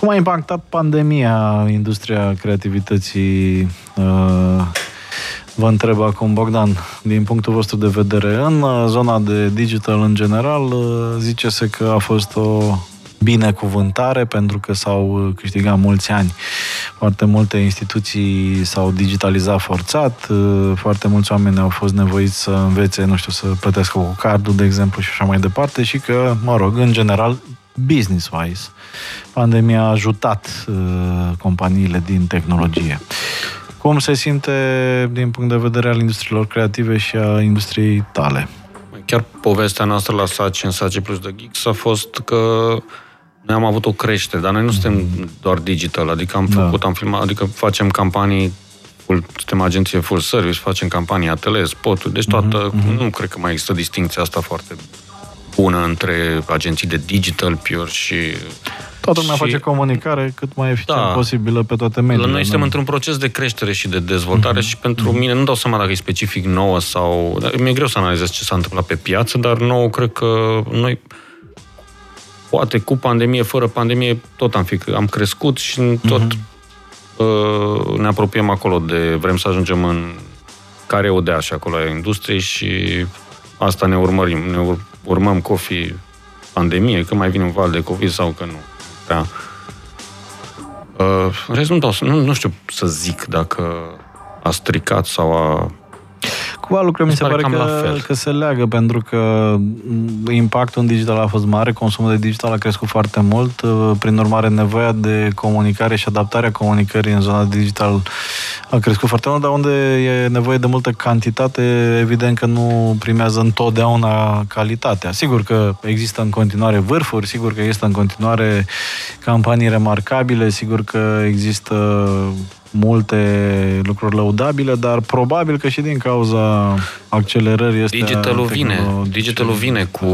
Cum a impactat pandemia industria creativității? Uh, vă întreb acum, Bogdan, din punctul vostru de vedere, în uh, zona de digital în general, uh, zice-se că a fost o binecuvântare pentru că s-au câștigat mulți ani. Foarte multe instituții s-au digitalizat forțat, foarte mulți oameni au fost nevoiți să învețe, nu știu, să plătească cu cardul, de exemplu, și așa mai departe și că, mă rog, în general, business-wise, pandemia a ajutat uh, companiile din tehnologie. Cum se simte din punct de vedere al industriilor creative și a industriei tale? Chiar povestea noastră la Saci, în Saci Plus de Geeks, a fost că noi am avut o creștere, dar noi nu suntem doar digital, adică am Da. făcut, am filmat, adică facem campanii full, suntem agenție full service, facem campanii atelier, spoturi, deci toată, nu cred că mai există distinția asta foarte bună între agenții de digital pure și... Toată lumea și- face comunicare cât mai eficient Da. posibilă pe toate mediile. Noi suntem da. într-un proces de creștere și de dezvoltare și pentru mine nu dau seama dacă e specific nouă sau... dar Mi-e greu să analizez ce s-a întâmplat pe piață, dar nouă cred că noi poate cu pandemie, fără pandemie, tot am, fi, am crescut și tot uh, ne apropiem acolo de... Vrem să ajungem în care o dea și acolo a industriei și asta ne urmărim. Ne ur- urmăm cofi pandemie, că mai vine un val de COVID sau că nu. Da. Uh, în rest, nu, dau, nu, nu știu să zic dacă a stricat sau a... Cumva lucrurile mi se pare cam că, la fel. că se leagă, pentru că m, impactul în digital a fost mare, consumul de digital a crescut foarte mult, uh, prin urmare nevoia de comunicare și adaptarea comunicării în zona digital a crescut foarte mult, dar unde e nevoie de multă cantitate, evident că nu primează întotdeauna calitatea. Sigur că există în continuare vârfuri, sigur că există în continuare campanii remarcabile, sigur că există multe lucruri lăudabile, dar probabil că și din cauza accelerării este Digitalul vine, digitalul vine cu,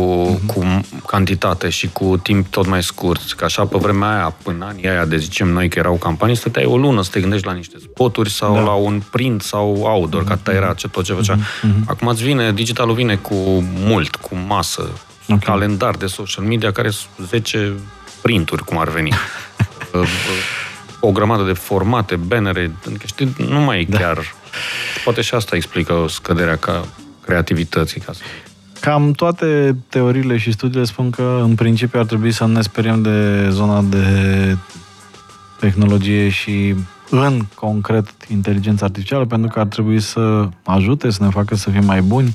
cu cantitate și cu timp tot mai scurt. Că așa pe vremea aia, până anii aia, de zicem noi că erau campanii, stăteai o lună să te gândești la niște spoturi sau Da. la un print sau outdoor, că atâta era ce, tot ce făcea. Acum îți vine, digitalul vine cu mult, cu masă, Ok. calendar de social media care sunt 10 printuri, cum ar veni. Uh, uh, o grămadă de formate, bannere, adică, știi, nu mai e chiar... Poate și asta explică scăderea ca creativității. Ca să... Cam toate teoriile și studiile spun că în principiu ar trebui să nu ne speriem de zona de tehnologie și în concret inteligența artificială, pentru că ar trebui să ajute, să ne facă să fim mai buni,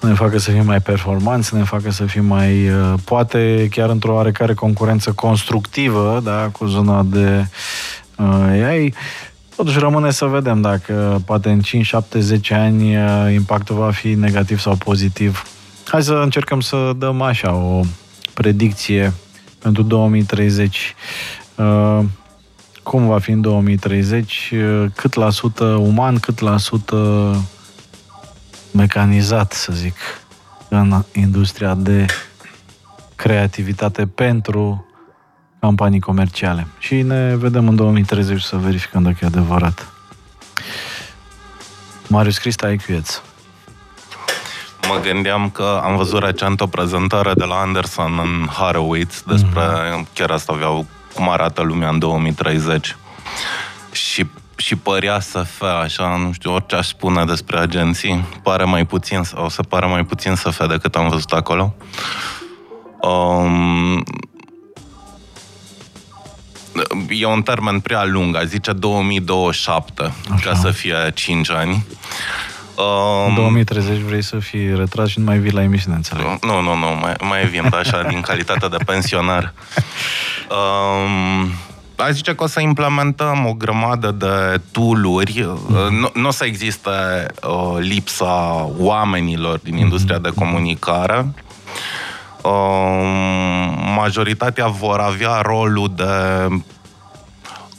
să ne facă să fim mai performanți, să ne facă să fim mai, uh, poate chiar într-o oarecare concurență constructivă, da, cu zona de uh, AI. Totuși rămâne să vedem dacă poate în 5, 7, 10 ani uh, impactul va fi negativ sau pozitiv. Hai să încercăm să dăm așa o predicție pentru 2030. Uh, cum va fi în 2030? Uh, Cât la sută uman, cât la sută mecanizat, să zic, în industria de creativitate pentru campanii comerciale. Și ne vedem în 2030 să verificăm dacă e adevărat. Marius Crista, IQEț. Mă gândeam că am văzut recent o prezentare de la Anderson în Horowitz despre chiar asta aveau cum arată lumea în 2030. Și și părea să fie așa, nu știu, orice aș spune despre agenții, pare mai puțin, o să pare mai puțin să fie decât am văzut acolo. Um, e un termen prea lung, a zice 2027, Așa. ca să fie 5 ani. În Um, 2030 vrei să fii retras și nu mai vii la emisiune, înțeleg. nu, nu, nu, mai, mai vin așa din calitate de pensionar. Um, aș zice că o să implementăm o grămadă de tooluri. Uh, Nu, nu o să existe uh, lipsa oamenilor din industria de comunicare. Um, majoritatea vor avea rolul de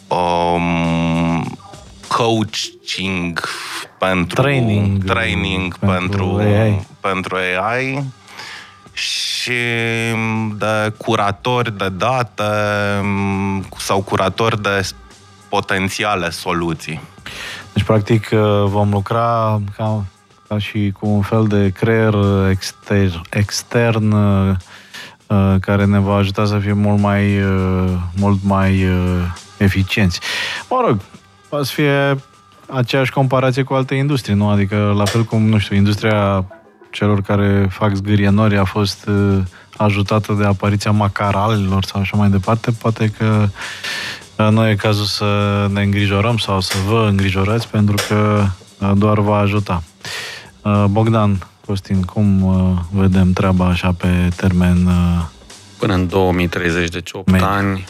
um, coaching pentru Training. training Pentru pentru, AI. pentru AI și de curatori de date sau curatori de potențiale soluții. Deci, practic, uh, vom lucra ca, ca și cu un fel de creier exter, extern uh, uh, care ne va ajuta să fim mult mai, uh, mult mai uh, eficienți. Mă rog, va să fie aceeași comparație cu alte industrii, nu? Adică, la fel cum, nu știu, industria celor care fac zgârienori a fost uh, ajutată de apariția macaralelor sau așa mai departe, poate că uh, nu e cazul să ne îngrijorăm sau să vă îngrijorați pentru că uh, doar va ajuta. Uh, Bogdan, Costin, cum uh, vedem treaba așa pe termen uh, Până în 2030, deci 8 Mediu. ani,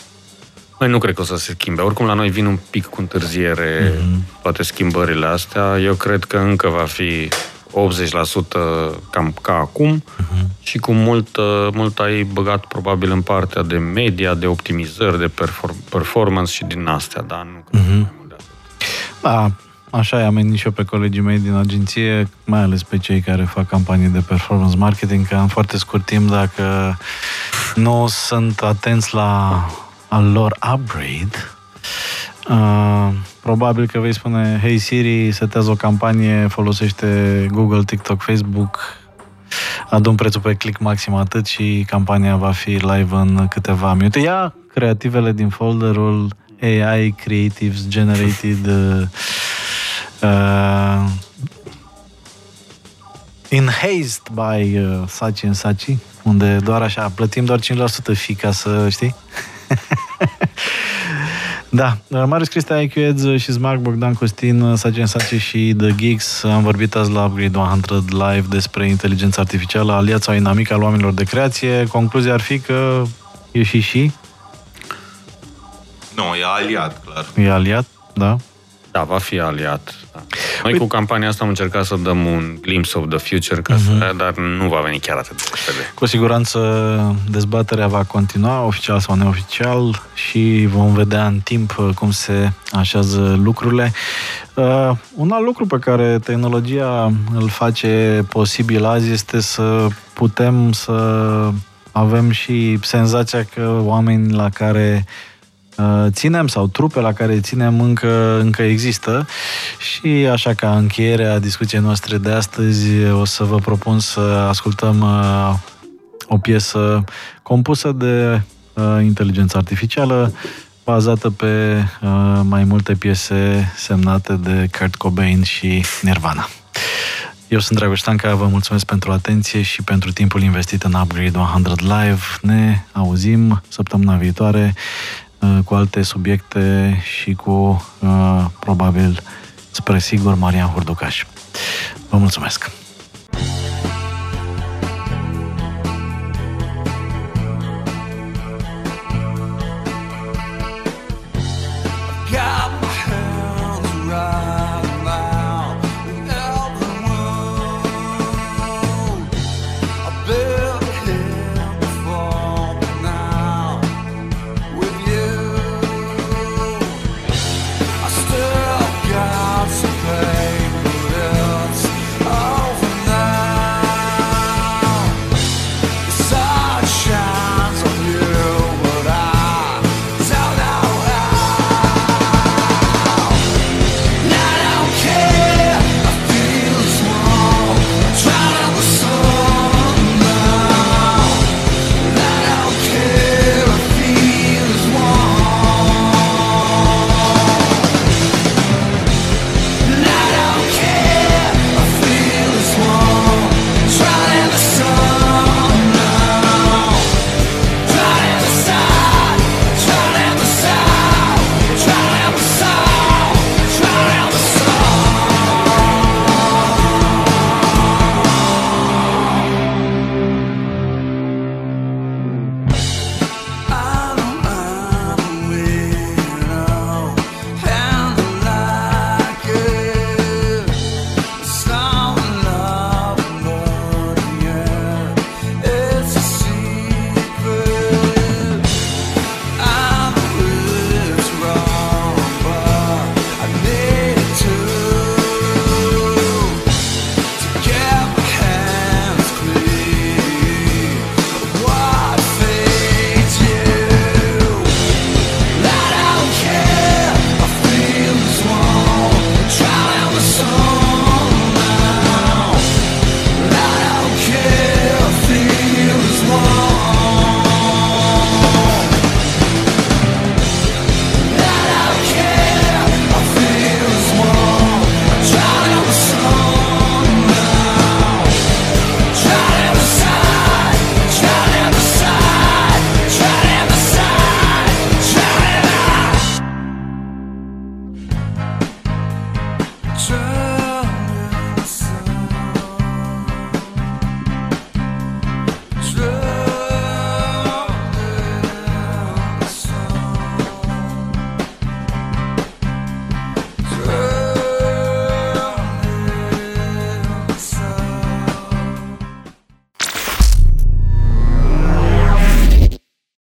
noi nu cred că o să se schimbe. Oricum, la noi vin un pic cu întârziere Mhm. toate schimbările astea. Eu cred că încă va fi 80% cam ca acum uh-huh. și cu mult, mult ai băgat probabil în partea de media, de optimizări, de perform- performance și din astea, dar nu cred uh-huh. mai mult de atât. Da, așa i-am nici eu pe colegii mei din agenție, mai ales pe cei care fac campanii de performance marketing, că în foarte scurt timp, dacă nu sunt atenți la al lor upgrade, uh, probabil că vei spune, hey Siri, setează o campanie, folosește Google, TikTok, Facebook, adun prețul pe click maxim atât și campania va fi live în câteva minute. Ia creativele din folderul AI Creatives Generated uh, uh, Enhanced by uh, Sachi and Sachi, unde doar așa, plătim doar 5% fi ca să, știi? Da, Marius Cristea, IQ Eds și Smack, Bogdan Costin, Sagen Sace și The Geeks. Am vorbit azi la Upgrade 100 Live despre inteligența artificială, aliața inamică al oamenilor de creație. Concluzia ar fi că e și și. Nu, e aliat, clar. E aliat, da. Da, va fi aliat. Da. Noi Uite. cu campania asta am încercat să dăm un glimpse of the future, ca uh-huh. să, dar nu va veni chiar atât de repede. Cu siguranță dezbaterea va continua, oficial sau neoficial, și vom vedea în timp uh, cum se așează lucrurile. Uh, un alt lucru pe care tehnologia îl face posibil azi este să putem să avem și senzația că oameni la care Uh, ținem sau trupe la care ținem încă, încă există și așa ca încheiere a discuției noastre de astăzi o să vă propun să ascultăm uh, o piesă compusă de uh, inteligență artificială bazată pe mai multe piese semnate de Kurt Cobain și Nirvana. Eu sunt Dragoș Stanca, vă mulțumesc pentru atenție și pentru timpul investit în Upgrade 100 Live. Ne auzim săptămâna viitoare Uh, cu alte subiecte și cu, uh, probabil, spre sigur, Marian Hurducaș. Vă mulțumesc!